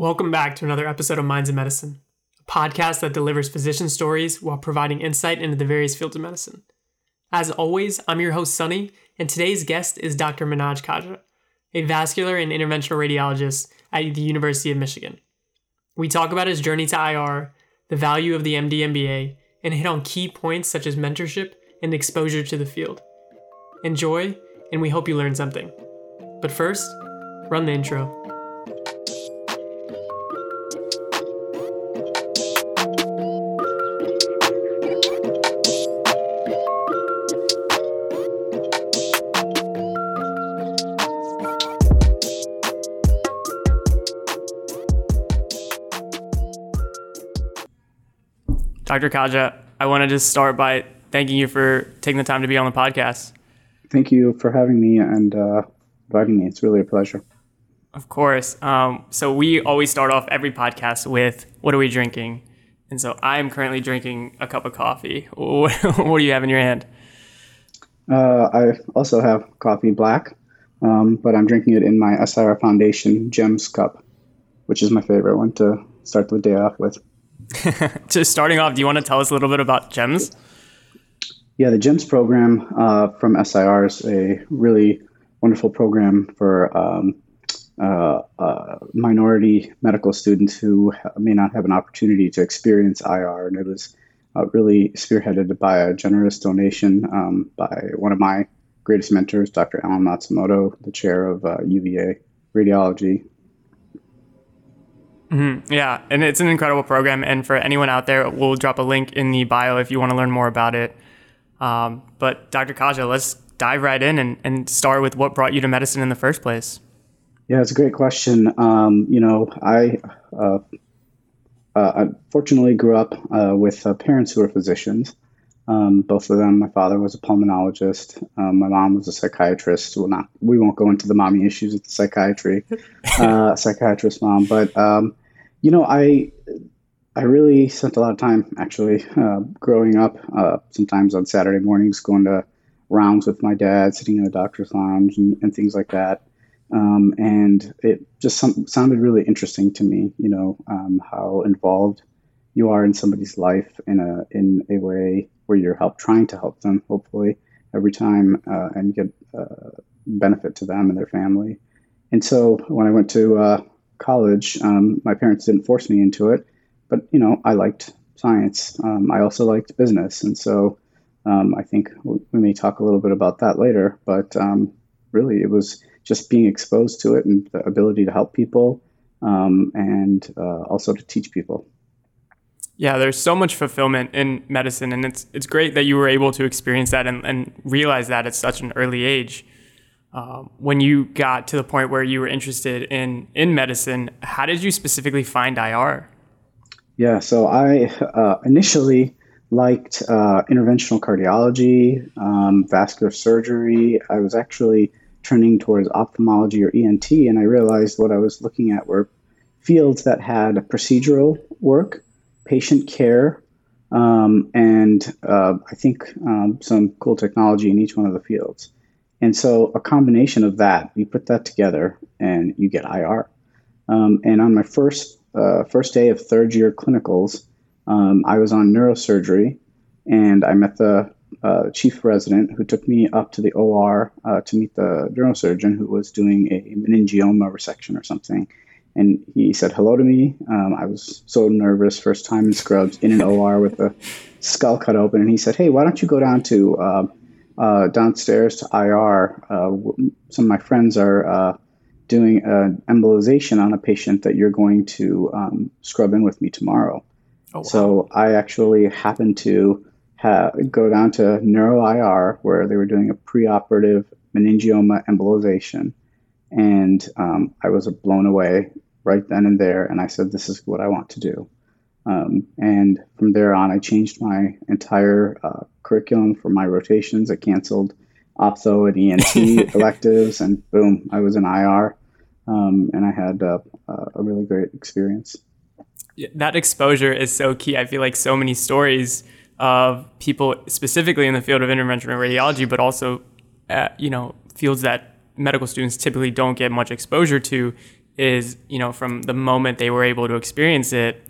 Welcome back to another episode of Minds in Medicine, a podcast that delivers physician stories while providing insight into the various fields of medicine. As always, I'm your host, Sunny, and today's guest is Dr. Minhaj Khaja, a vascular and interventional radiologist at the University of Michigan. We talk about his journey to IR, the value of the MD MBA, and hit on key points such as mentorship and exposure to the field. Enjoy, and we hope you learn something. But first, run the intro. Dr. Khaja, I wanted to just start by thanking you for taking the time to be on the podcast. Thank you for having me and uh, inviting me. It's really a pleasure. Of course. Um, so we always start off every podcast with what are we drinking? And so I am currently drinking a cup of coffee. what do you have in your hand? Uh, I also have coffee black, um, but I'm drinking it in my SIR Foundation Gems cup, which is my favorite one to start the day off with. Just starting off, do you want to tell us a little bit about GEMS? Yeah, the GEMS program uh, from SIR is a really wonderful program for um, uh, uh, minority medical students who may not have an opportunity to experience IR. And it was uh, really spearheaded by a generous donation um, by one of my greatest mentors, Dr. Alan Matsumoto, the chair of UVA uh, radiology Mm-hmm. Yeah, and it's an incredible program. And for anyone out there, we'll drop a link in the bio if you want to learn more about it. Um, but Dr. Khaja, let's dive right in and, and start with what brought you to medicine in the first place. Yeah, it's a great question. Um, you know, I uh, uh, unfortunately grew up uh, with uh, parents who were physicians. Um, both of them. My father was a pulmonologist. Um, my mom was a psychiatrist. Well, not we won't go into the mommy issues with the psychiatry, uh, psychiatrist mom. But um, you know, I I really spent a lot of time actually uh, growing up. Uh, sometimes on Saturday mornings, going to rounds with my dad, sitting in the doctor's lounge and, and things like that. Um, and it just some, sounded really interesting to me. You know, um, how involved you are in somebody's life in a in a way where you're help trying to help them hopefully every time uh, and get uh, benefit to them and their family. And so when I went to uh, college, um, my parents didn't force me into it, but you know I liked science. Um, I also liked business, and so um, I think we may talk a little bit about that later. But um, really, it was just being exposed to it and the ability to help people um, and uh, also to teach people. Yeah, there's so much fulfillment in medicine, and it's it's great that you were able to experience that and, and realize that at such an early age. Um, when you got to the point where you were interested in in medicine, how did you specifically find IR? Yeah, so I uh, initially liked uh, interventional cardiology, um, vascular surgery. I was actually trending towards ophthalmology or ENT, and I realized what I was looking at were fields that had procedural work patient care, um, and uh, I think um, some cool technology in each one of the fields. And so a combination of that, you put that together and you get IR. Um, and on my first uh, first day of third year clinicals, um, I was on neurosurgery, and I met the uh, chief resident who took me up to the OR uh, to meet the neurosurgeon who was doing a meningioma resection or something and he said hello to me. Um, I was so nervous, first time in scrubs in an OR with a skull cut open, and he said, "Hey, why don't you go down to uh, uh, downstairs to IR? Uh, some of my friends are uh, doing an embolization on a patient that you're going to um, scrub in with me tomorrow." Oh, wow. So I actually happened to ha- go down to Neuro IR where they were doing a preoperative meningioma embolization and um, I was blown away right then and there. And I said, this is what I want to do. Um, and from there on, I changed my entire uh, curriculum for my rotations. I canceled optho and ENT electives, and boom, I was in IR. Um, and I had uh, a really great experience. Yeah, that exposure is so key. I feel like so many stories of people, specifically in the field of interventional radiology, but also, uh, you know, fields that medical students typically don't get much exposure to is, you know, from the moment they were able to experience it,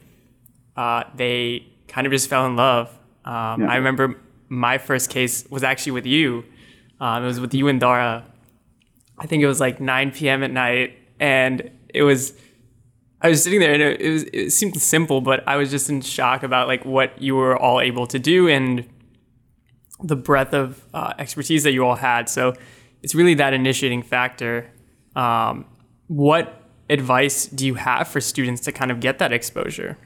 uh, they kind of just fell in love. Um, yeah. I remember my first case was actually with you. Um, it was with you and Dara. I think it was like 9 p.m. at night, and it was. I was sitting there, and it, it was. It seemed simple, but I was just in shock about like what you were all able to do and the breadth of uh, expertise that you all had. So it's really that initiating factor. Um, what advice do you have for students to kind of get that exposure?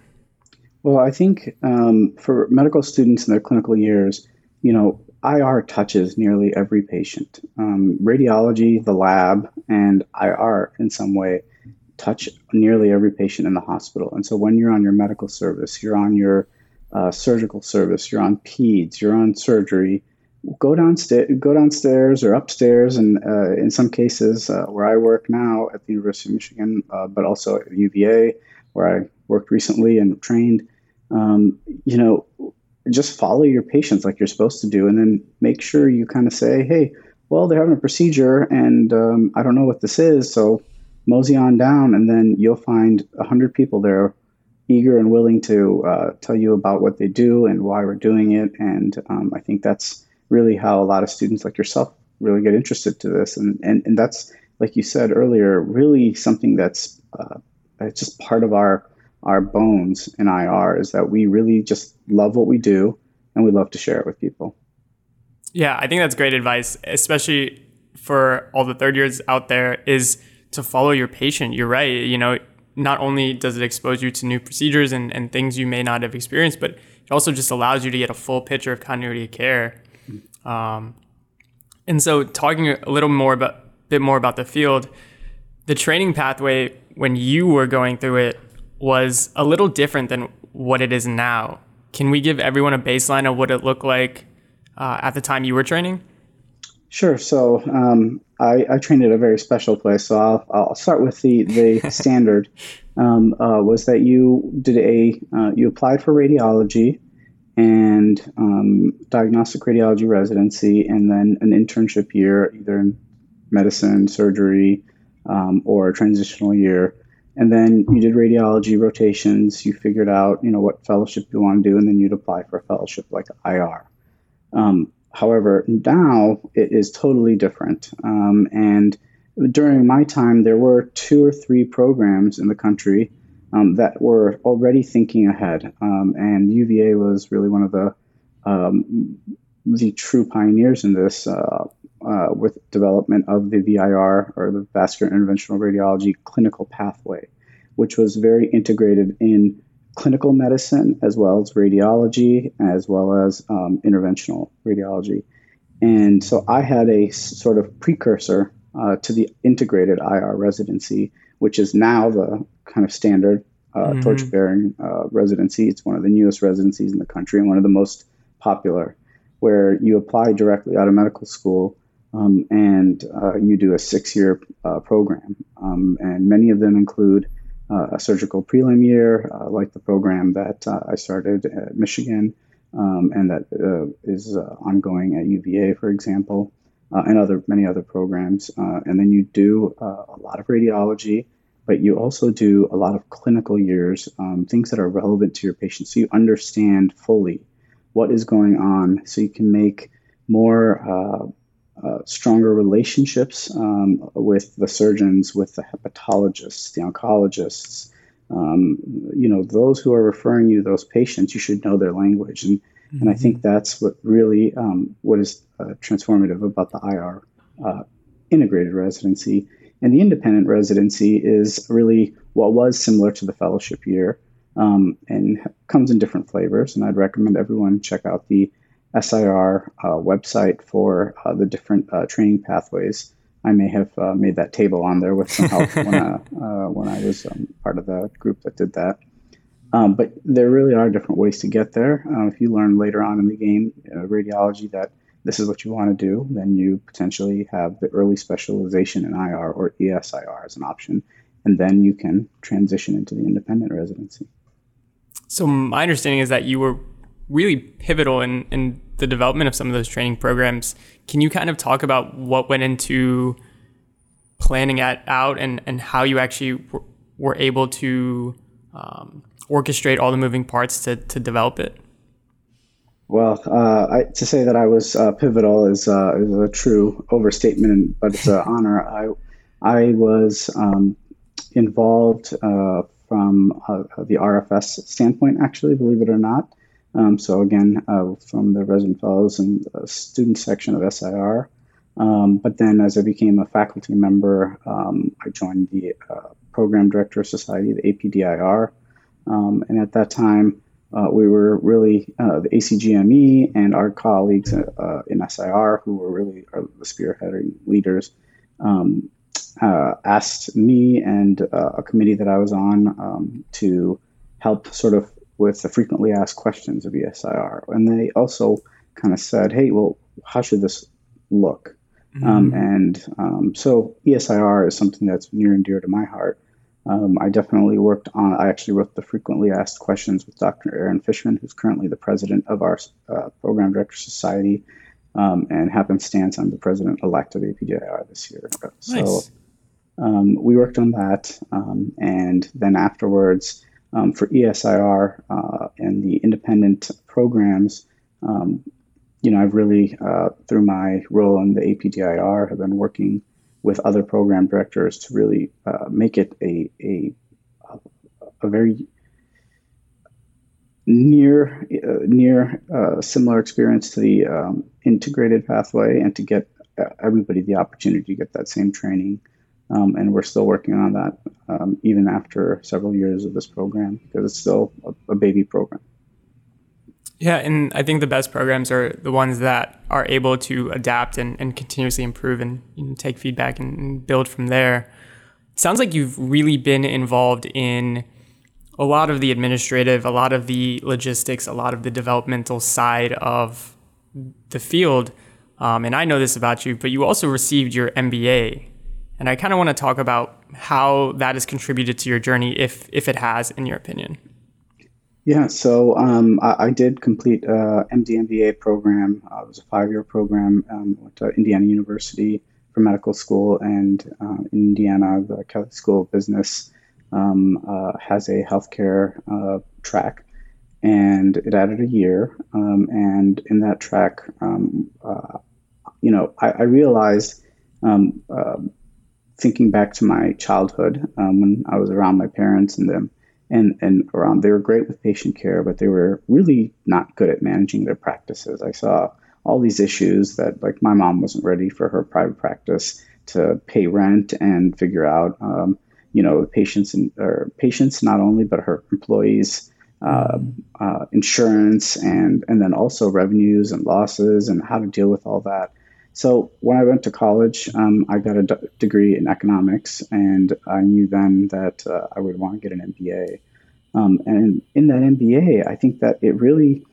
Well, I think um, for medical students in their clinical years, you know, IR touches nearly every patient. Um, radiology, the lab, and IR in some way touch nearly every patient in the hospital. And so when you're on your medical service, you're on your uh, surgical service, you're on peds, you're on surgery, go downstairs, go downstairs or upstairs, and uh, in some cases uh, where I work now at the University of Michigan, uh, but also at UVA, where I worked recently and trained. Um, you know, just follow your patients like you're supposed to do, and then make sure you kind of say, "Hey, well, they're having a procedure, and um, I don't know what this is, so." Mosey on down, and then you'll find hundred people there eager and willing to uh, tell you about what they do and why we're doing it. And um, I think that's really how a lot of students like yourself really get interested to this. And, and, and that's, like you said earlier, really something that's uh, it's just part of our our bones in IR is that we really just love what we do and we love to share it with people. Yeah, I think that's great advice, especially for all the third years out there is to follow your patient. You're right. You know, not only does it expose you to new procedures and, and things you may not have experienced, but it also just allows you to get a full picture of continuity of care. Um, and so, talking a little more about, bit more about the field, the training pathway when you were going through it was a little different than what it is now. Can we give everyone a baseline of what it looked like uh, at the time you were training? Sure. So um, I, I, trained at a very special place. So I'll, I'll start with the, the standard. Um, uh, was that you did a uh, you applied for radiology and um, diagnostic radiology residency, and then an internship year, either in medicine, surgery, um, or a transitional year. And then you did radiology rotations. You figured out you know what fellowship you want to do, and then you'd apply for a fellowship like IR. Um, However, now it is totally different. Um, and during my time, there were two or three programs in the country um, that were already thinking ahead. Um, and UVA was really one of the um, the true pioneers in this uh, uh, with development of the VIR or the vascular interventional radiology clinical pathway, which was very integrated in clinical medicine as well as radiology, as well as um, interventional radiology. And so I had a sort of precursor uh, to the integrated IR residency, which is now the kind of standard uh, mm-hmm. torch bearing uh, residency. It's one of the newest residencies in the country and one of the most popular, where you apply directly out of medical school. Um, and uh, you do a six year uh, program. Um, and many of them include uh, a surgical prelim year, uh, like the program that uh, I started at Michigan um, and that uh, is uh, ongoing at UVA, for example, uh, and other many other programs. and then you do a lot of radiology, but you also do a lot of clinical years, um, things that are relevant to your patient, so you understand fully what is going on, so you can make more uh, stronger relationships um, with the surgeons, with the hepatologists, the oncologists. Um, you know, those who are referring you those patients, you should know their language, and mm-hmm. and I think mm-hmm. that's what really um, what is uh, transformative about the IR uh, integrated residency. And the independent residency is really what was similar to the fellowship year, um, and comes in different flavors. And I'd recommend everyone check out the SIR uh, website for uh, the different uh, training pathways. I may have uh, made that table on there with some help when, uh, uh, when I was um, part of the group that did that. Um, but there really are different ways to get there. if you learn later on in the game, radiology, that this is what you want to do, then you potentially have the early specialization in IR or ESIR as an option, and then you can transition into the independent residency. So my understanding is that you were really pivotal in, in the development of some of those training programs. Can you kind of talk about what went into planning it out and, and how you actually w- were able to um, orchestrate all the moving parts to, to develop it? Well, uh, I, to say that I was uh, pivotal is, uh, is a true overstatement, but it's an honor. I I was um, involved uh, from uh, the RFS standpoint, actually, believe it or not. Um, so again, uh, from the resident fellows and student section of SIR. Um, but then, as I became a faculty member, um, I joined the Program Director Society, the APDIR, um, and at that time. Uh, we were really uh, the ACGME and our colleagues uh, in SIR, who were really the spearheading leaders, um, uh, asked me and uh, a committee that I was on um, to help sort of with the frequently asked questions of ESIR. And they also kind of said, hey, well, how should this look? Mm-hmm. Um, and um, so ESIR is something that's near and dear to my heart. Um, I definitely worked on, I actually wrote the frequently asked questions with Dr. Aaron Fischman, who's currently the president of our uh, Program Director Society. Um, and happenstance, I'm the president elect of APDIR this year. Nice. So um, we worked on that. Um, and then afterwards, um, for ESIR uh, and the independent programs, um, you know, I've really, uh, through my role in the APDIR, have been working with other program directors to really uh, make it a, a, a very near uh, near uh, similar experience to the um, integrated pathway and to get uh, everybody the opportunity to get that same training um, and we're still working on that um, even after several years of this program because it's still a, a, baby program. Yeah, and I think the best programs are the ones that are able to adapt and, and continuously improve and, and take feedback and, and build from there. Sounds like you've really been involved in a lot of the administrative, a lot of the logistics, a lot of the developmental side of the field. Um, and I know this about you, but you also received your MBA and I kind of want to talk about how that has contributed to your journey, if if it has, in your opinion. Yeah, so um, I, I, did complete a MD program. Uh, it was a five-year program. Um, went to Indiana University for medical school, and uh, in Indiana, the Kelley School of Business um, uh, has a healthcare uh, track, and it added a year. Um, and in that track, um, uh, you know, I, I realized um, thinking back to my childhood um, when I was around my parents and them, and and around they were great with patient care, but they were really not good at managing their practices. I saw all these issues that like my mom wasn't ready for her private practice to pay rent and figure out, um, you know, patients and or patients not only but her employees. Uh, uh, insurance and and then also revenues and losses and how to deal with all that. So when I went to college, um, I got a d- degree in economics, and I knew then that uh, I would want to get an MBA. Um, and in that MBA, I think that it really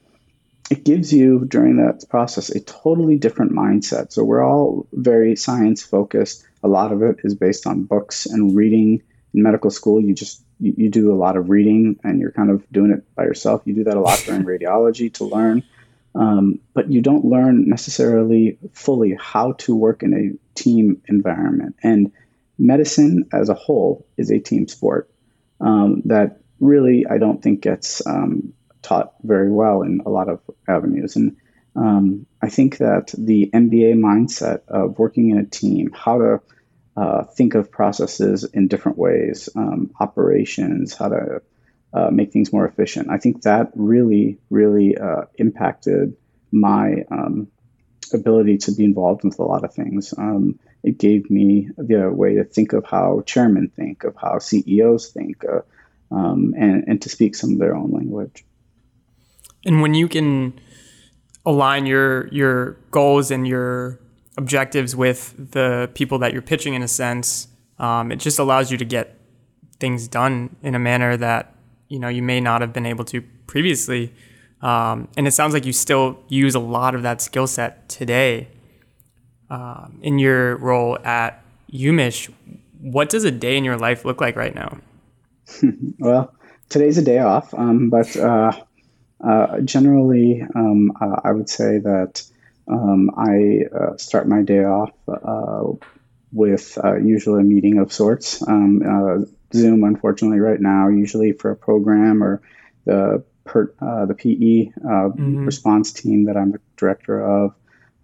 it gives you during that process a totally different mindset. So we're all very science focused. A lot of it is based on books and reading. In medical school, you just you, you do a lot of reading, and you're kind of doing it by yourself. You do that a lot during radiology to learn. Um, but you don't learn necessarily fully how to work in a team environment. And medicine as a whole is a team sport um, that really I don't think gets um, taught very well in a lot of avenues. And um, I think that the MBA mindset of working in a team, how to uh, think of processes in different ways, um, operations, how to uh, make things more efficient. I think that really, really uh, impacted my um, ability to be involved with a lot of things. Um, it gave me the way to think of how chairmen think, of how CEOs think, uh, um, and, and to speak some of their own language. And when you can align your your goals and your objectives with the people that you're pitching, in a sense, um, it just allows you to get things done in a manner that you know you may not have been able to previously. Um, and it sounds like you still use a lot of that skill set today um, in your role at UMich. What does a day in your life look like right now? well, today's a day off, um, but uh, uh, generally, um, uh, I would say that um, I uh, start my day off uh, with uh, usually a meeting of sorts. Um, Zoom, unfortunately, right now, usually for a program or the per, uh, the PE uh, mm-hmm. response team that I'm the director of.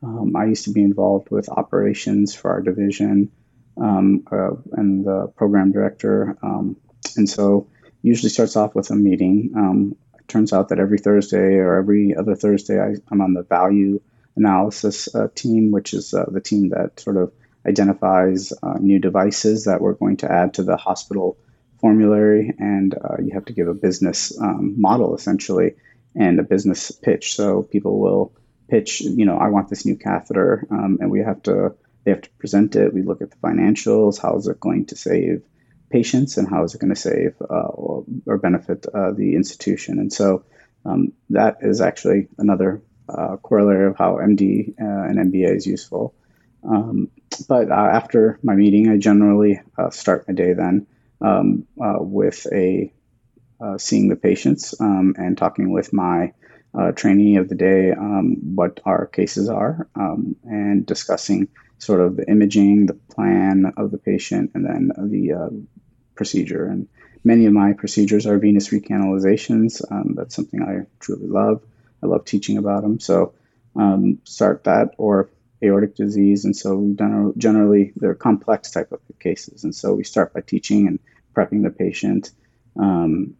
Um, I used to be involved with operations for our division um, uh, and the program director. Um, and so usually starts off with a meeting. Um, it turns out that every Thursday or every other Thursday, I, am on the value analysis uh, team, which is uh, the team that sort of identifies uh, new devices that we're going to add to the hospital formulary. And uh, you have to give a business um, model essentially and a business pitch. So people will pitch, you know, I want this new catheter, um, and we have to they have to present it. We look at the financials. How is it going to save patients, and how is it going to save uh, or, or, benefit uh, the institution? And so um, that is actually another uh, corollary of how MD uh, and MBA is useful. Um, but uh, after my meeting, I generally uh, start my day then um, with a seeing the patients um, and talking with my uh, trainee of the day um, what our cases are um, and discussing sort of the imaging, the plan of the patient, and then the uh, procedure. And many of my procedures are venous recanalizations. Um, that's something I truly love. I love teaching about them. So um, start that or aortic disease. And so we generally they're complex type of cases. And so we start by teaching and prepping the patient. Um,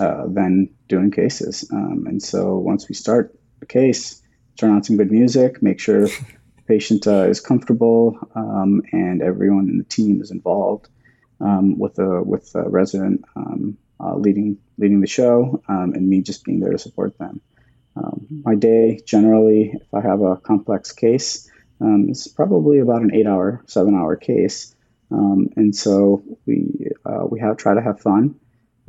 uh, then doing cases. Um, and so once we start the case, turn on some good music, make sure the patient uh, is comfortable, um, and everyone in the team is involved um, with the with the resident um, uh, leading leading the show, um, and me just being there to support them. Um, my day generally, if I have a complex case, is probably about an eight-hour, seven-hour case, and so we uh, we have try to have fun.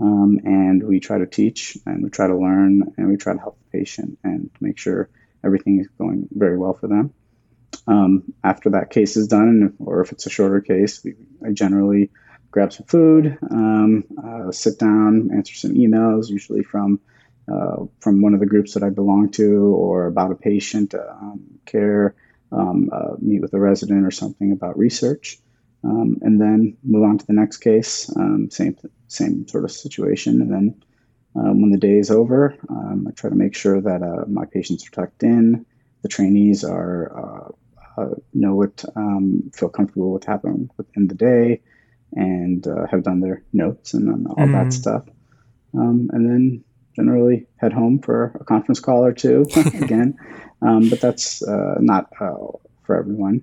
Um, and we try to teach and we try to learn and we try to help the patient and make sure everything is going very well for them. Um, after that case is done, or if it's a shorter case, we, I generally grab some food, um, uh, sit down, answer some emails, usually from uh, from one of the groups that I belong to, or about a patient um, care, um, uh, meet with a resident or something about research um, and then move on to the next case. Um, same same sort of situation, and then um, when the day is over, um, I try to make sure that uh, my patients are tucked in, the trainees are uh, uh, know what um, feel comfortable with happening within the day, and uh, have done their notes and, and all mm. that stuff, um, and then generally head home for a conference call or two again, but that's uh, not uh, for everyone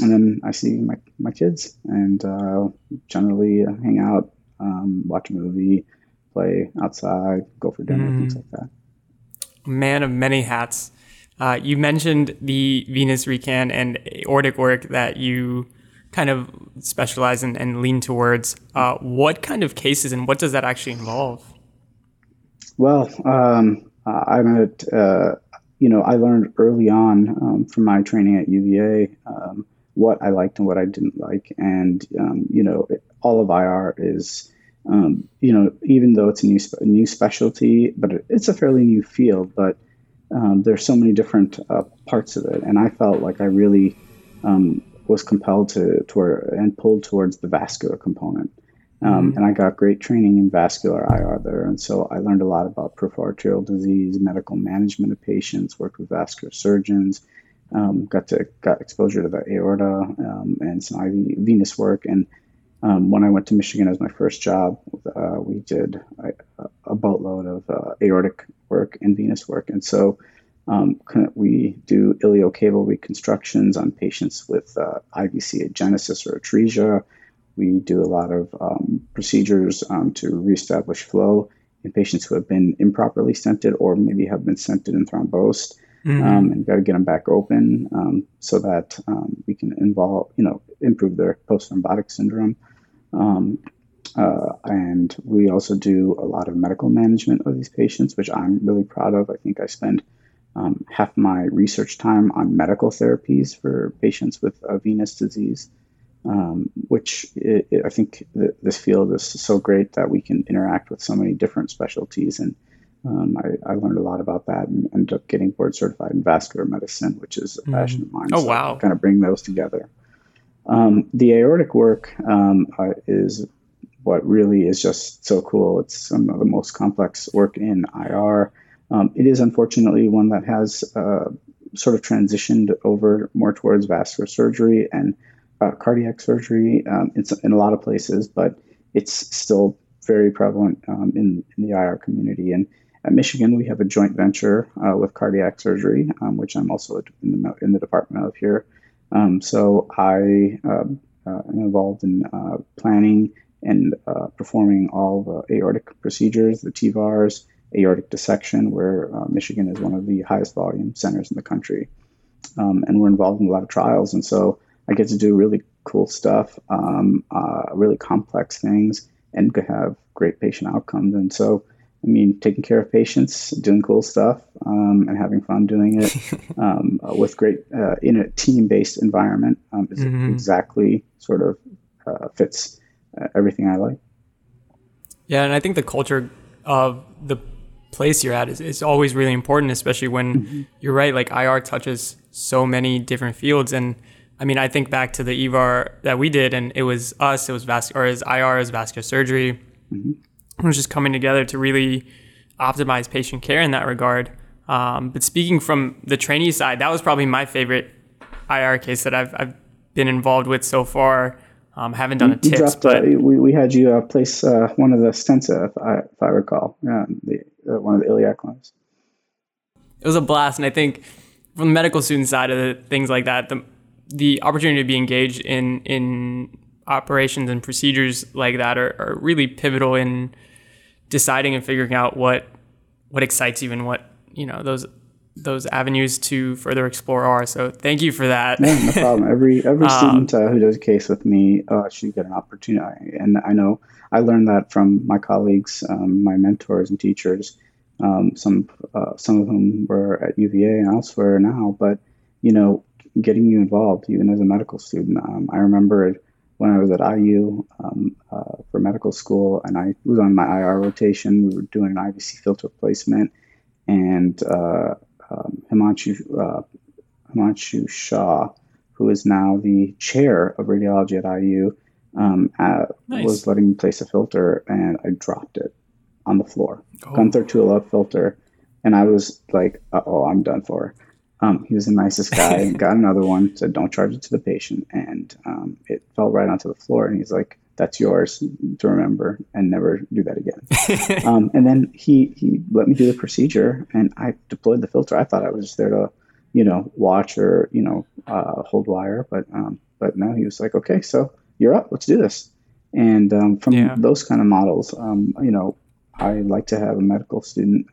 and then I see my, my kids and uh, generally uh, hang out, um, watch a movie, play outside, go for dinner, mm. things like that. Man of many hats. Uh, you mentioned the venous recan and aortic work that you kind of specialize in and lean towards. Uh, what kind of cases and what does that actually involve? Well, um, I'm at, uh, you know, I learned early on um, from my training at UVA um, what I liked and what I didn't like. And, um, you know, all of IR is, um, you know, even though it's a new, a new specialty, but it's a fairly new field, but um, there's so many different uh, parts of it. And I felt like I really was compelled to, toward and pulled towards the vascular component. Um, and I got great training in vascular IR there. And so I learned a lot about peripheral arterial disease, medical management of patients, worked with vascular surgeons, um, got to got exposure to the aorta um, and some IV venous work. And um, when I went to Michigan as my first job, uh, we did a, a boatload of uh, aortic work and venous work. And so um, we do iliocaval reconstructions on patients with uh, IVC agenesis or atresia. We do a lot of um, procedures um, to reestablish flow in patients who have been improperly stented or maybe have been stented and thrombosed mm-hmm. um, and got to get them back open um, so that um, we can involve, you know, improve their post-thrombotic syndrome. Um, uh, and we also do a lot of medical management of these patients, which I'm really proud of. I think I spend um, half my research time on medical therapies for patients with uh, venous disease. Um, which it, it, I think th- this field is so great that we can interact with so many different specialties and um, I, I, learned a lot about that and ended up getting board certified in vascular medicine, which is a mm-hmm. passion of mine. Oh, so wow. Kind of bring those together. Um, the aortic work um, uh, is what really is just so cool. It's some of the most complex work in IR. Um, it is unfortunately one that has uh, sort of transitioned over more towards vascular surgery and uh, cardiac surgery um, in, in, a lot of places, but it's still very prevalent um, in, in, the IR community. And at Michigan, we have a joint venture uh, with cardiac surgery, um, which I'm also in the, in the department of here. Um, so I um, uh, am involved in uh, planning and uh, performing all the aortic procedures, the TEVARs, aortic dissection, where uh, Michigan is one of the highest volume centers in the country. Um, and we're involved in a lot of trials. And so I get to do really cool stuff, um, uh, really complex things, and have great patient outcomes. And so, I mean, taking care of patients, doing cool stuff, um, and having fun doing it um, uh, with great uh, in a team based environment um, is mm-hmm. exactly sort of uh, fits uh, everything I like. Yeah, and I think the culture of the place you're at is, is always really important, especially when mm-hmm. you're right, like IR touches so many different fields. And I mean, I think back to the EVAR that we did, and it was us, it was vascular, or as IR as vascular surgery. Mm-hmm. It was just coming together to really optimize patient care in that regard. Um, but speaking from the trainee side, that was probably my favorite IR case that I've, I've been involved with so far. Um, haven't done a TIPS, dropped, but uh, we, we had you uh, place uh, one of the stents, if I, if I recall, yeah, the, uh, one of the iliac ones. It was a blast, and I think from the medical student side of the, things like that, the the opportunity to be engaged in in operations and procedures like that are, are really pivotal in deciding and figuring out what what excites you and what you know those those avenues to further explore are. So thank you for that. Yeah, no problem. Every every um, student uh, who does a case with me uh, should get an opportunity, and I know I learned that from my colleagues, um, my mentors and teachers. Um, some uh, some of whom were at UVA and elsewhere now, but you know, getting you involved even as a medical student. Um, I remember when I was at IU um, uh, for medical school, and I was on my IR rotation. We were doing an IVC filter placement, and uh, um, Himanshu, uh, Himanshu Shah, who is now the chair of radiology at IU, um, uh, nice. was letting me place a filter, and I dropped it on the floor. Oh. Gunther Tulip filter, and I was like, "Oh, I'm done for." Um, he was the nicest guy. got another one, said, "Don't charge it to the patient," and um, it fell right onto the floor. And he's like, "That's yours to remember, and never do that again." um, and then he he let me do the procedure, and I deployed the filter. I thought I was just there to, you know, watch or you know, uh, hold wire, but um, but no, he was like, "Okay, so you're up. Let's do this." And um, from yeah. those kind of models, um, you know, I like to have a medical student,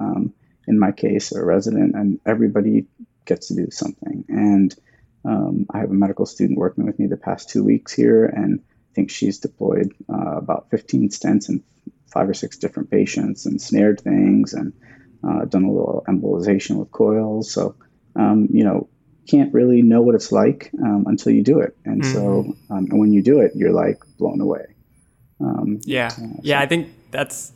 in my case, a resident, and everybody gets to do something. And um, I have a medical student working with me the past two weeks here, and I think she's deployed uh, about 15 stents in five or six different patients and snared things and uh, done a little embolization with coils. So, um, you know, can't really know what it's like um, until you do it. And mm-hmm. so, um, and when you do it, you're like blown away. Um, yeah. So. Yeah. I think that's,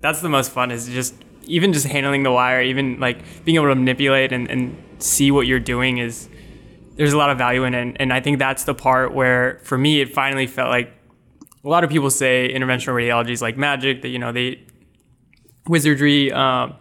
that's the most fun is just even just handling the wire, even like being able to manipulate and, and see what you're doing is there's a lot of value in it. And I think that's the part where for me it finally felt like a lot of people say interventional radiology is like magic, that you know, they wizardry. Um,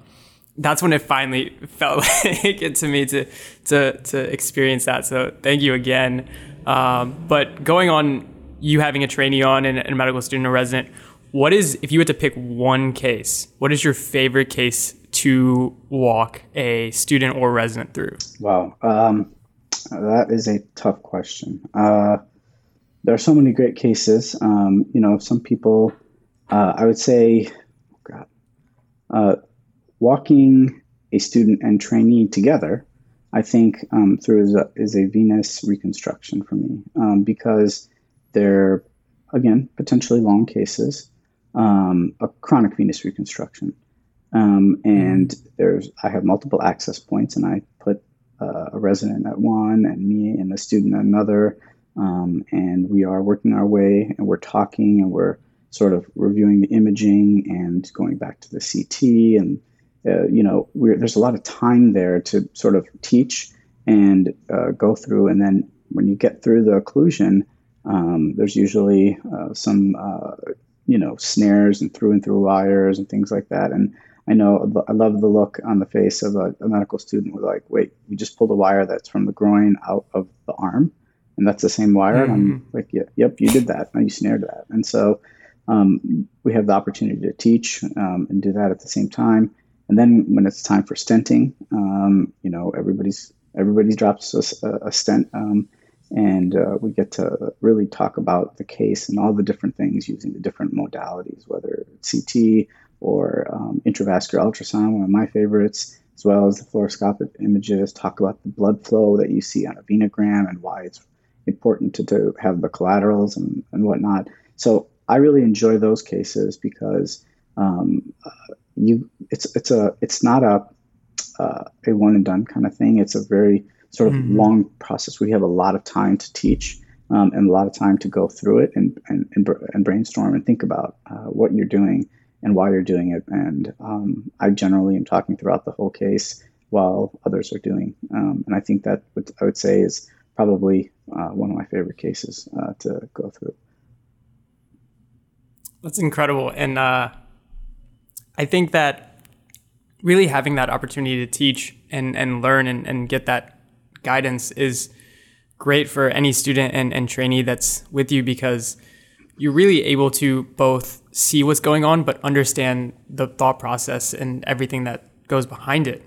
that's when it finally felt like it to me to to to experience that. So thank you again. Um, but going on, you having a trainee on and, and a medical student or resident, what is if you had to pick one case? What is your favorite case to walk a student or resident through? Wow, um, that is a tough question. Uh, there are so many great cases. Um, you know, some people, uh, I would say, oh God, uh, walking a student and trainee together, I think um, through is a, is a, venous reconstruction for me um, because they're again potentially long cases, um, a chronic venous reconstruction. Um, and there's I have multiple access points, and I put uh, a resident at one, and me and a student at another, um, and we are working our way, and we're talking, and we're sort of reviewing the imaging and going back to the CT, and uh, you know, there's a lot of time there to sort of teach and uh, go through, and then when you get through the occlusion, Um, there's usually uh, some, uh, you know, snares and through and through wires and things like that. And I know I love the look on the face of a, a medical student with like, wait, we just pulled a wire that's from the groin out of the arm, and that's the same wire. Mm-hmm. And I'm like, yeah, yep, you did that. you snared that. And so um, we have the opportunity to teach um, and do that at the same time. And then when it's time for stenting, um, you know, everybody's everybody drops a, a stent, um, and uh, we get to really talk about the case and all the different things using the different modalities, whether it's CT or um, intravascular ultrasound, one of my favorites, as well as the fluoroscopic images. Talk about the blood flow that you see on a venogram and why it's important to, to have the collaterals and, and whatnot. So I really enjoy those cases because um, uh, you it's it's a it's not a uh, a one and done kind of thing. It's a very sort of mm-hmm. long process. We have a lot of time to teach um, and a lot of time to go through it and and, and, and brainstorm and think about uh, what you're doing and why you're doing it. And um, I generally am talking throughout the whole case while others are doing. Um, and I think that would, I would say is probably uh, one of my favorite cases uh, to go through. That's incredible. And uh, I think that really having that opportunity to teach and, and learn and, and get that guidance is great for any student and, and trainee that's with you because you're really able to both see what's going on but understand the thought process and everything that goes behind it.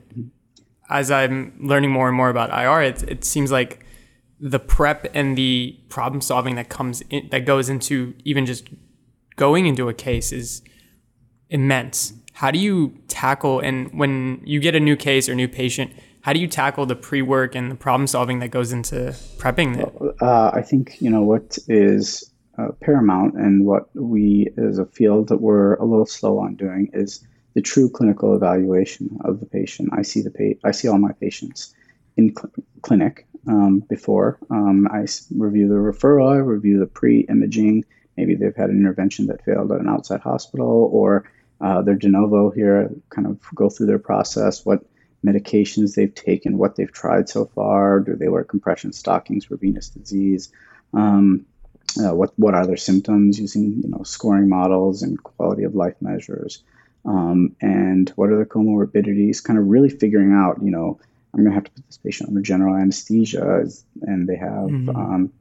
As I'm learning more and more about IR, it, it seems like the prep and the problem solving that comes in, that goes into even just going into a case is immense. How do you tackle, and when you get a new case or new patient, how do you tackle the pre work and the problem solving that goes into prepping it? Uh, I think, you know, what is uh, paramount and what we as a field that we're a little slow on doing is the true clinical evaluation of the patient. I see the pa- I see all my patients in cl- clinic um, before. Um, I review the referral, I review the pre-imaging, maybe they've had an intervention that failed at an outside hospital or uh, they're de novo here, kind of go through their process, what medications they've taken, what they've tried so far, do they wear compression stockings for venous disease, um, uh, what what are their symptoms using you know scoring models and quality of life measures, um, and what are their comorbidities, kind of really figuring out you know I'm going to have to put this patient under general anesthesia, and they have mm-hmm. um,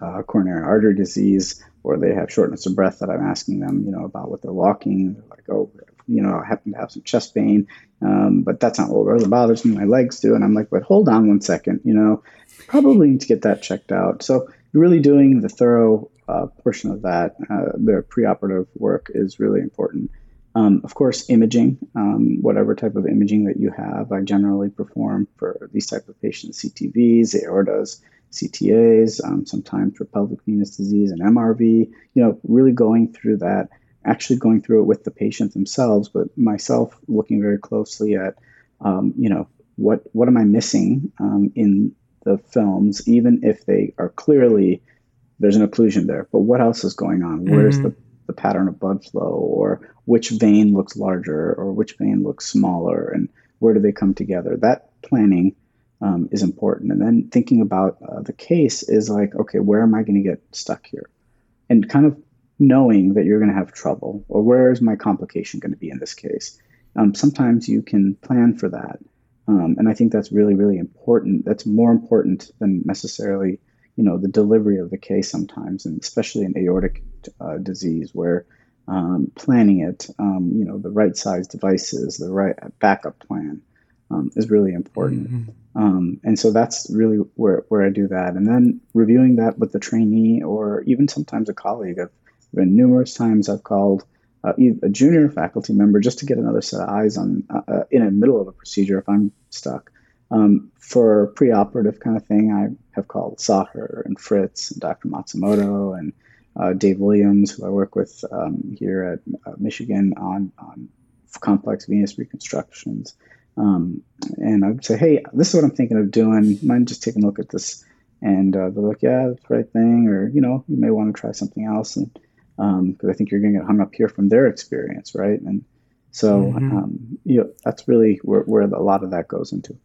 uh, coronary artery disease or they have shortness of breath that I'm asking them, you know, about what they're walking. They're like, oh, you know, I happen to have some chest pain, um, but that's not what really bothers me. My legs do, and I'm like, but hold on one second, you know, probably need to get that checked out. So really doing the thorough uh, portion of that, uh, the preoperative work is really important. Um, of course, imaging, um, whatever type of imaging that you have, I generally perform for these type of patients, CTVs, aortas, CTAs, um, sometimes for pelvic venous disease and MRV, you know, really going through that, actually going through it with the patient themselves, but myself looking very closely at, um, you know, what, what am I missing um, in the films, even if they are clearly, there's an occlusion there, but what else is going on? Where's mm-hmm. the, the pattern of blood flow or which vein looks larger or which vein looks smaller and where do they come together? That planning um, is important. And then thinking about uh, the case is like, okay, where am I going to get stuck here? And kind of knowing that you're going to have trouble, or where is my complication going to be in this case? Um, sometimes you can plan for that. Um, and I think that's really, really important. That's more important than necessarily, you know, the delivery of the case sometimes, and especially in aortic uh, disease, where um, planning it, um, you know, the right size devices, the right backup plan um, is really important. Mm-hmm. Um, and so that's really where, where I do that. And then reviewing that with the trainee or even sometimes a colleague. I've been numerous times I've called uh, a junior faculty member just to get another set of eyes on uh, uh, in the middle of a procedure if I'm stuck. Um, for preoperative kind of thing, I have called Saher and Fritz and Dr. Matsumoto and uh, Dave Williams, who I work with um, here at uh, Michigan on, on complex venous reconstructions. Um, and I would say, hey, this is what I'm thinking of doing. Mind just taking a look at this? And uh, they're like, yeah, that's the right thing. Or, you know, you may want to try something else. And because um, I think you're going to get hung up here from their experience, right? And so, mm-hmm. um, you know, that's really where, where a lot of that goes into.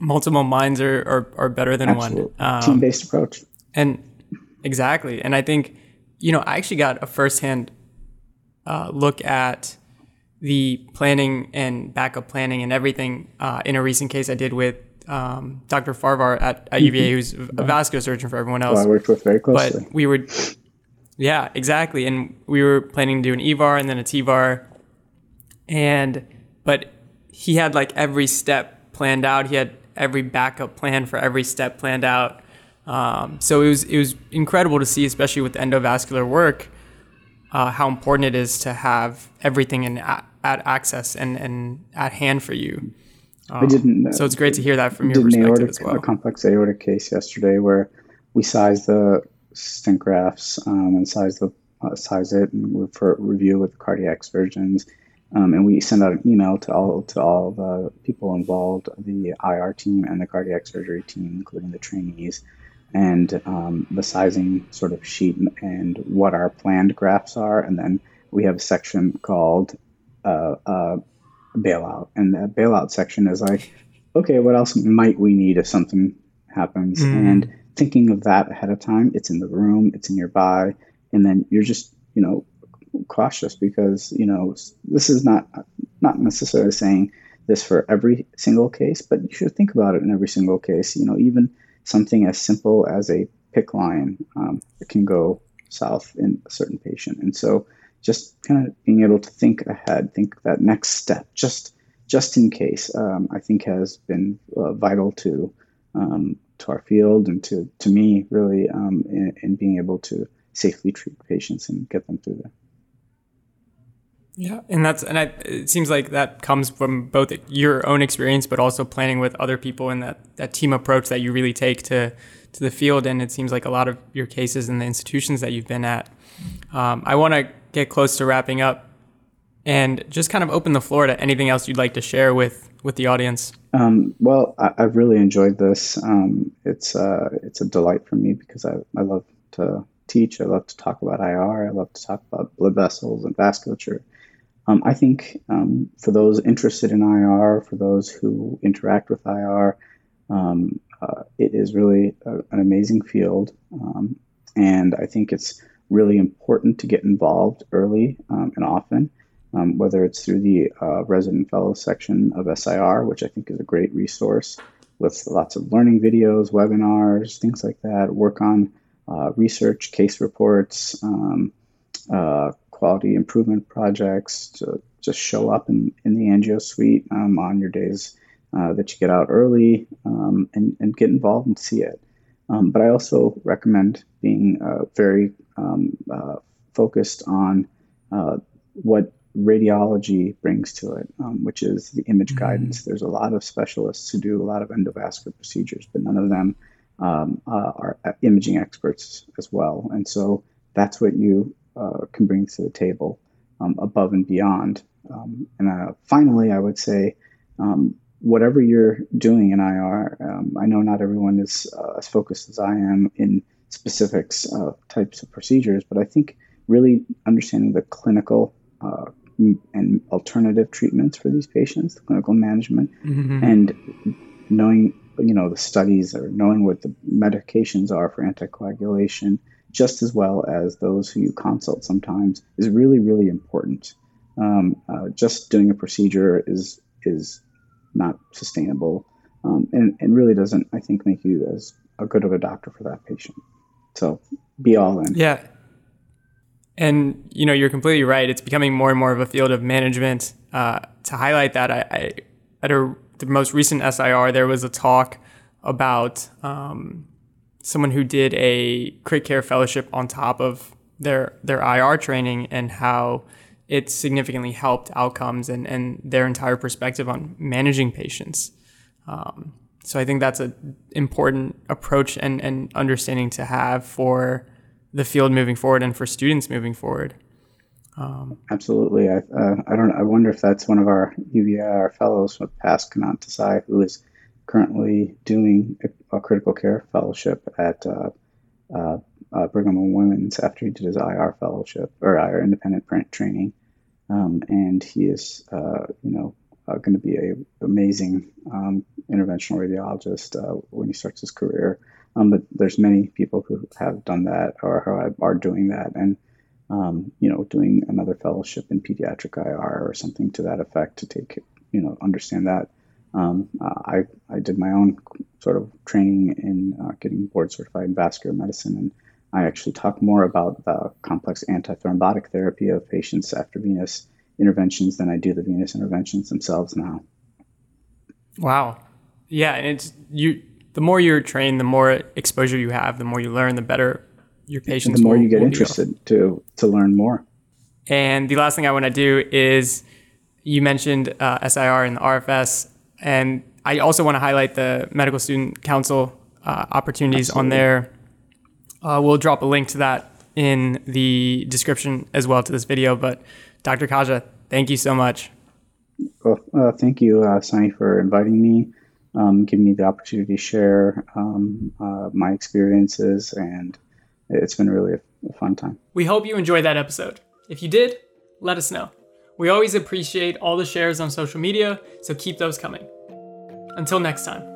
Multiple minds are, are, are better than Absolutely. one. Um, Team based approach. And exactly. And I think, you know, I actually got a firsthand uh, look at the planning and backup planning and everything uh, in a recent case I did with um, Dr. Farvar at, at UVA, mm-hmm. who's a vascular surgeon for everyone else. Well, I worked with very closely. But we were, yeah, exactly. And we were planning to do an EVAR and then a TEVAR. And, but he had like every step planned out. He had every backup plan for every step planned out. Um, so it was, it was incredible to see, especially with endovascular work, uh, how important it is to have everything in at, at access and, and at hand for you. Um, I didn't. Uh, so it's great to hear that from your perspective aortic, as well. A complex aortic case yesterday where we sized the stent grafts um, and sized the uh, size it and for review with the cardiac surgeons. Um, and we send out an email to all to all the people involved, the IR team and the cardiac surgery team, including the trainees, and um, the sizing sort of sheet and, and, what our planned grafts are. And then we have a section called uh, uh, bailout, and that bailout section is like, okay, what else might we need if something happens? Mm. And thinking of that ahead of time, it's in the room, it's nearby, and then you're just you know cautious because you know this is not not necessarily saying this for every single case, but you should think about it in every single case. You know, even something as simple as a PICC line um, can go south in a certain patient, and so just kind of being able to think ahead, think that next step, just just in case, um, I think has been uh, vital to um, to our field and to to me really um, in, in, being able to safely treat patients and get them through there. Yeah, and that's and I, it seems like that comes from both your own experience, but also planning with other people and that that team approach that you really take to to the field. And it seems like a lot of your cases in the institutions that you've been at. Um, I want to get close to wrapping up and just kind of open the floor to anything else you'd like to share with with the audience. Um, well, I, have really enjoyed this. Um, it's uh, it's a delight for me because I, I love to teach. I love to talk about IR. I love to talk about blood vessels and vasculature. Um, I think um, for those interested in IR, for those who interact with IR, um, uh, it is really a, an amazing field, um, and I think it's really important to get involved early um, and often, um, whether it's through the uh, resident fellow section of SIR, which I think is a great resource with lots of learning videos, webinars, things like that. Work on uh, research, case reports, um, uh, quality improvement projects. To just show up in, in the angio suite um, on your days uh, that you get out early um, and, and get involved and see it. Um, but I also recommend being uh, very um, uh, focused on uh, what radiology brings to it, um, which is the image mm-hmm. guidance. There's a lot of specialists who do a lot of endovascular procedures, but none of them um, uh, are imaging experts as well. And so that's what you uh, can bring to the table um, above and beyond. Um, and uh, finally, I would say whatever you're doing in IR, um, I know not everyone is uh, as focused as I am in specifics uh, types of procedures, but I think really understanding the clinical uh, and alternative treatments for these patients, the clinical management, mm-hmm. and knowing you know the studies or knowing what the medications are for anticoagulation, just as well as those who you consult sometimes, is really really important. Um, uh, just doing a procedure is is not sustainable, um, and and really doesn't I think make you as a good of a doctor for that patient. So be all in. Yeah. And you know you're completely right. It's becoming more and more of a field of management. Uh, to highlight that, I, I at a, the most recent SIR there was a talk about um, someone who did a crit care fellowship on top of their their IR training and how it significantly helped outcomes and, and their entire perspective on managing patients. Um, so I think that's an important approach and, and understanding to have for the field moving forward and for students moving forward. Um, Absolutely. I, uh, I don't. I wonder if that's one of our UVIR fellows with past Kanat Desai, who is currently doing a, a critical care fellowship at uh, uh, uh Brigham and Women's after he did his IR fellowship or IR independent print training um, and he is, uh, you know, uh, going to be a amazing um, interventional radiologist uh, when he starts his career. Um, but there's many people who have done that or who are doing that, and um, you know, doing another fellowship in pediatric IR or something to that effect to take, you know, understand that. Um, I I did my own sort of training in uh, getting board certified in vascular medicine, and I actually talk more about the complex antithrombotic therapy of patients after venous interventions than I do the venous interventions themselves now. Wow. Yeah, and it's you. The more you're trained, the more exposure you have, the more you learn, the better your patients. And the more will, you get interested to to learn more. And the last thing I want to do is, you mentioned uh, SIR and the RFS, and I also want to highlight the Medical Student Council uh, opportunities Absolutely. on there. Uh, we'll drop a link to that in the description as well to this video. But Dr. Khaja, thank you so much. Well, uh, thank you, uh, Sunny, for inviting me, um, giving me the opportunity to share um, uh, my experiences, and it's been really a, a fun time. We hope you enjoyed that episode. If you did, let us know. We always appreciate all the shares on social media, so keep those coming. Until next time.